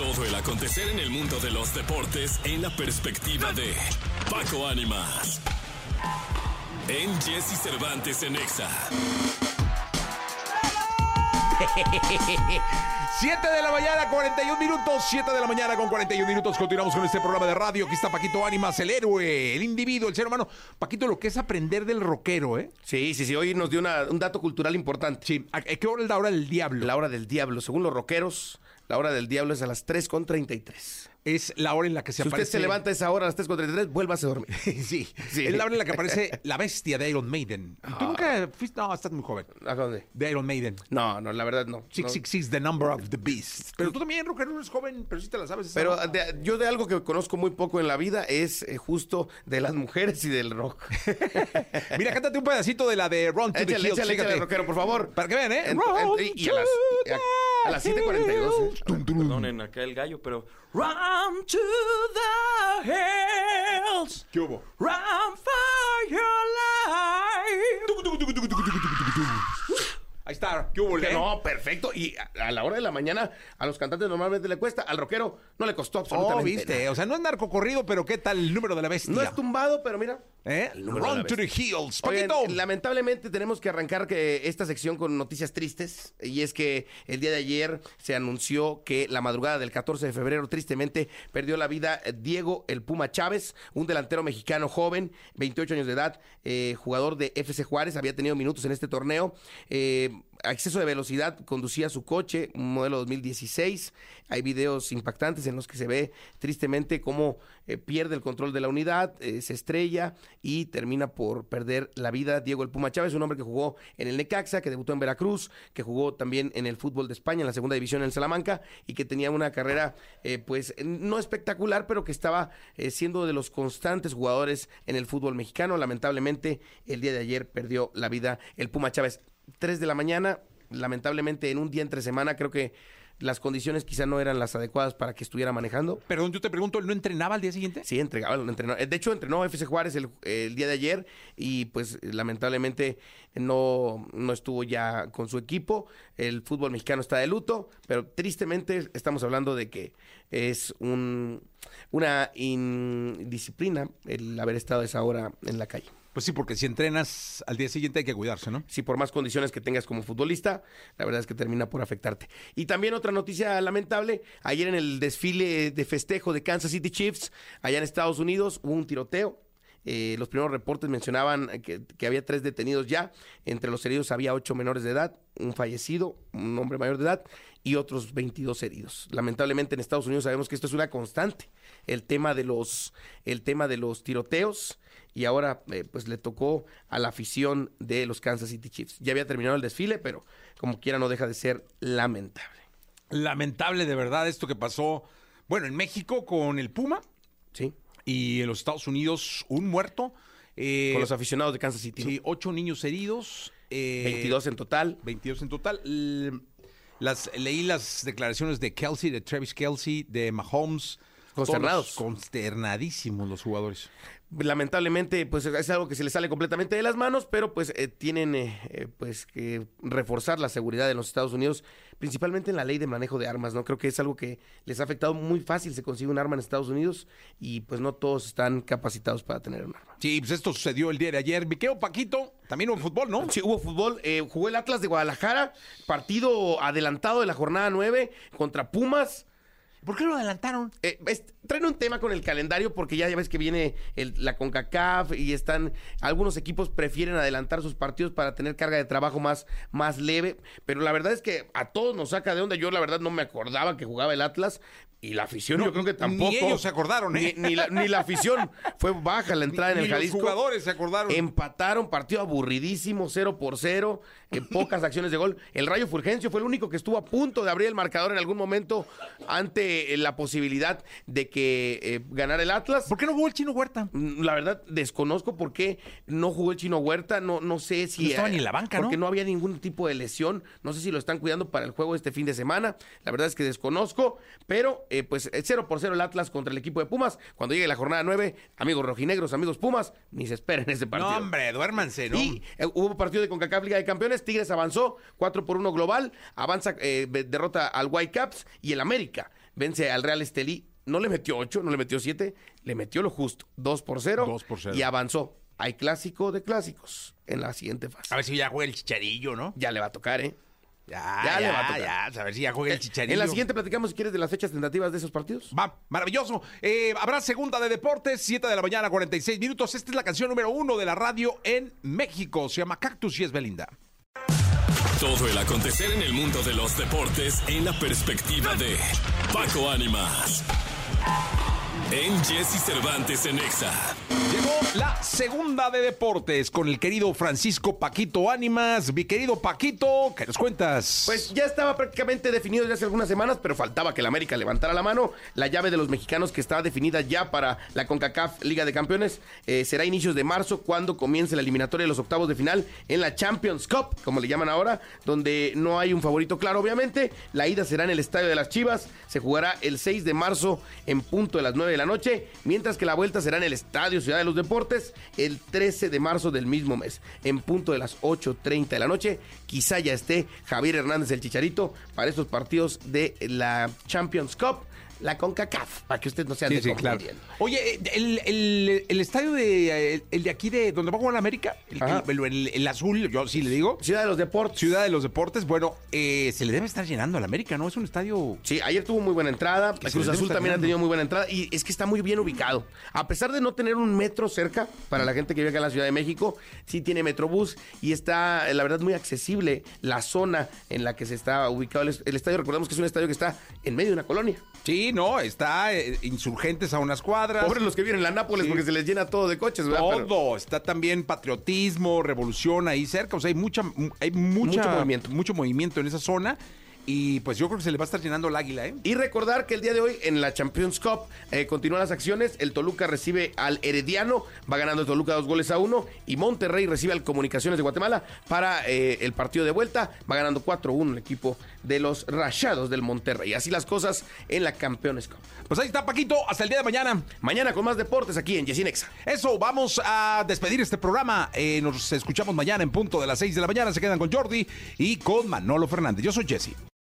Todo el acontecer en el mundo de los deportes en la perspectiva de Paco Ánimas. En Jesse Cervantes en Exa. 7 de la mañana, 41 minutos. 7 de la mañana con 41 minutos. Continuamos con este programa de radio. Aquí está Paquito Ánimas, el héroe, el individuo, el ser humano. Paquito, lo que es aprender del rockero, ¿eh? Sí, sí, sí. Hoy nos dio una- un dato cultural importante. Sí. ¿A qué hora es la hora del diablo? La hora del diablo. Según los rockeros, la hora del diablo es a las 3.33. Es la hora en la que se Si usted aparece. se levanta esa hora a las 3.33, vuélvase a dormir. sí. Sí. Es la hora en la que aparece la bestia de Iron Maiden. ¿Tú nunca fuiste? No, estás muy joven. ¿A dónde? De Iron Maiden. No, no, la verdad no. No. 666, The Number of the Beast. Pero tú también, rockero, eres joven, pero sí te la sabes. esa, Pero ¿no? de- yo de algo que conozco muy poco en la vida es eh, justo de las mujeres y del rock. Mira, cántate un pedacito de la de Run to the échale, Hills, échale, échale, rockero, por favor. Para que vean, ¿eh? En- en- y a to las, y a- a las 7.42, ¿eh? Perdonen acá el gallo, pero. Run to the hills. ¿Qué hubo? Run for your life. Ahí está, ¿qué hubo? Que eh? No, perfecto. Y a, a la hora de la mañana a los cantantes normalmente le cuesta, al rockero no le costó Oh, absolutamente viste, nada. o sea, no es narcocorrido, pero ¿qué tal el número de la bestia? No es tumbado, pero mira. ¿Eh? Run to the Hills. Oigan, lamentablemente tenemos que arrancar que esta sección con noticias tristes y es que el día de ayer se anunció que la madrugada del 14 de febrero tristemente perdió la vida eh, Diego el Puma Chávez, un delantero mexicano joven, 28 años de edad, eh, jugador de FC Juárez, había tenido minutos en este torneo. eh, a exceso de velocidad conducía su coche, un modelo 2016. Hay videos impactantes en los que se ve tristemente cómo eh, pierde el control de la unidad, eh, se estrella y termina por perder la vida. Diego el Puma Chávez, un hombre que jugó en el Necaxa, que debutó en Veracruz, que jugó también en el fútbol de España, en la segunda división en Salamanca, y que tenía una carrera, eh, pues, no espectacular, pero que estaba eh, siendo de los constantes jugadores en el fútbol mexicano. Lamentablemente, el día de ayer perdió la vida el Puma Chávez. 3 de la mañana, lamentablemente en un día entre semana, creo que las condiciones quizá no eran las adecuadas para que estuviera manejando. Perdón, yo te pregunto, ¿él no entrenaba al día siguiente? Sí, entregaba, entrenó. De hecho, entrenó FC Juárez el, el día de ayer y pues lamentablemente no, no estuvo ya con su equipo. El fútbol mexicano está de luto, pero tristemente estamos hablando de que es un, una indisciplina el haber estado a esa hora en la calle. Pues sí, porque si entrenas al día siguiente hay que cuidarse, ¿no? si por más condiciones que tengas como futbolista, la verdad es que termina por afectarte. Y también otra noticia lamentable, ayer en el desfile de festejo de Kansas City Chiefs, allá en Estados Unidos, hubo un tiroteo. Eh, los primeros reportes mencionaban que había tres detenidos ya. Entre los heridos había ocho menores de edad, un fallecido, un hombre mayor de edad y otros 22 heridos. Lamentablemente en Estados Unidos sabemos que esto es una constante, el tema de los, el tema de los tiroteos y ahora eh, pues le tocó a la afición de los Kansas City Chiefs. Ya había terminado el desfile, pero como quiera no deja de ser lamentable. Lamentable de verdad esto que pasó, bueno, en México con el Puma ¿Sí? y en los Estados Unidos un muerto. Eh, Con los aficionados de Kansas City. sí, ocho niños heridos. eh, 22 en total. 22 en total. Las, leí las declaraciones de Kelsey, de Travis Kelsey, de Mahomes. Consternados. Consternadísimos los jugadores. Lamentablemente, pues es algo que se les sale completamente de las manos, pero pues eh, tienen eh, eh, pues que reforzar la seguridad en los Estados Unidos, principalmente en la ley de manejo de armas, ¿no? Creo que es algo que les ha afectado muy fácil, se consigue un arma en Estados Unidos y pues no todos están capacitados para tener un arma. Sí, pues esto sucedió el día de ayer. Miqueo Paquito, también hubo fútbol, ¿no? Sí, hubo fútbol. eh, jugó el Atlas de Guadalajara, partido adelantado de la jornada 9 contra Pumas. ¿Por qué lo adelantaron? Eh, es- traen un tema con el calendario porque ya, ya ves que viene el- la CONCACAF y están algunos equipos prefieren adelantar sus partidos para tener carga de trabajo más, más leve, pero la verdad es que a todos nos saca de onda. Yo la verdad no me acordaba que jugaba el Atlas y la afición No, yo creo que ni tampoco. ellos se acordaron, ¿eh? Ni, ni la, ni la afición fue baja la entrada Ni en el los Jalisco. jugadores se acordaron. Empataron, partido aburridísimo, 0 por 0, en pocas acciones de gol. El Rayo Fulgencio fue el único que estuvo a punto de abrir el marcador en algún momento ante eh, la posibilidad de que eh, ganara el Atlas. ¿Por qué no jugó el chino Huerta? Mm, La verdad, desconozco por qué no jugó el Chino Huerta. No, no sé si. No estaba eh, ni en la banca, ¿no? Porque no había ningún tipo de lesión. No sé si lo están cuidando para el juego este fin de semana. La verdad es que desconozco. Pero, eh, pues, eh, 0 por 0 el Atlas contra el equipo de Pumas. Cuando llegue la jornada 9, amigos rojinegros, amigos Pumas, ni se esperen ese partido. No, hombre, duérmanse, ¿no? Y eh, hubo partido de CONCACAF Liga de Campeones. Tigres avanzó 4 por 1 global. Avanza, eh, derrota al Whitecaps y el América. Vence al Real Estelí. No le metió 8, no le metió 7, le metió lo justo. 2 por 0. 2 por 0. Y avanzó. Hay clásico de clásicos en la siguiente fase. A ver si ya juega el chicharillo, ¿no? Ya le va a tocar, ¿eh? Ya, Ya ya, le va a tocar. ya, a ver si ya juega el chicharillo. En la siguiente platicamos, si quieres, de las fechas tentativas de esos partidos. Va, maravilloso. Eh, habrá segunda de deportes, 7 de la mañana, 46 minutos. Esta es la canción número uno de la radio en México. Se llama Cactus y es Belinda. Todo el acontecer en el mundo de los deportes en la perspectiva de Paco Ánimas. En Jesse Cervantes en Exa. Llegó la segunda de deportes con el querido Francisco Paquito Ánimas. Mi querido Paquito, ¿qué nos cuentas? Pues ya estaba prácticamente definido desde hace algunas semanas, pero faltaba que el América levantara la mano. La llave de los mexicanos que estaba definida ya para la CONCACAF Liga de Campeones eh, será inicios de marzo cuando comience la eliminatoria de los octavos de final en la Champions Cup, como le llaman ahora, donde no hay un favorito claro, obviamente. La ida será en el Estadio de las Chivas, se jugará el 6 de marzo en punto de las 9 de la noche, mientras que la vuelta será en el Estadio Ciudad de los Deportes el 13 de marzo del mismo mes, en punto de las 8.30 de la noche. Quizá ya esté Javier Hernández el Chicharito para estos partidos de la Champions Cup, la CONCACAF, para que usted no se ande Sí, sí, claro. Oye, eh, el, el- el estadio de eh, el de aquí de donde va a jugar la América, el, Ajá. el- el- el azul, yo sí le digo, Ciudad de los Deportes. Ciudad de los Deportes, bueno, eh, se le debe estar llenando a la América, ¿no? Es un estadio Sí, ayer tuvo muy buena entrada. Que Cruz Azul también ha tenido muy buena entrada. Y es que está muy bien ubicado. A pesar de no tener un metro cerca, para la gente que vive acá en la Ciudad de México, sí tiene Metrobús y está, eh, la verdad, muy accesible la zona en la que se está ubicado el, el estadio. Recordemos que es un estadio que está en medio de una colonia. Sí, no, está eh, insurgentes a unas cuadras. Pobres los que viven en la Nápoles Sí. porque se les llena todo de coches, ¿verdad? Pero- Todo, está también patriotismo, revolución ahí cerca, o sea, hay mucha, hay mucha, Mucho movimiento. mucho movimiento en esa zona y pues yo creo que se le va a estar llenando el águila, ¿eh? Y recordar que el día de hoy en la Champions Cup eh, continúan las acciones. El Toluca recibe al Herediano, va ganando el Toluca dos goles a uno. Y Monterrey recibe al Comunicaciones de Guatemala para eh, el partido de vuelta. Va ganando 4-1 el equipo de los Rayados del Monterrey. Así las cosas en la Campeones Cup. Pues ahí está Paquito, hasta el día de mañana. Mañana con más deportes aquí en Yesinexa. Eso, vamos a despedir este programa. Eh, nos escuchamos mañana en punto de las 6 de la mañana. Se quedan con Jordi y con Manolo Fernández. Yo soy Jesse.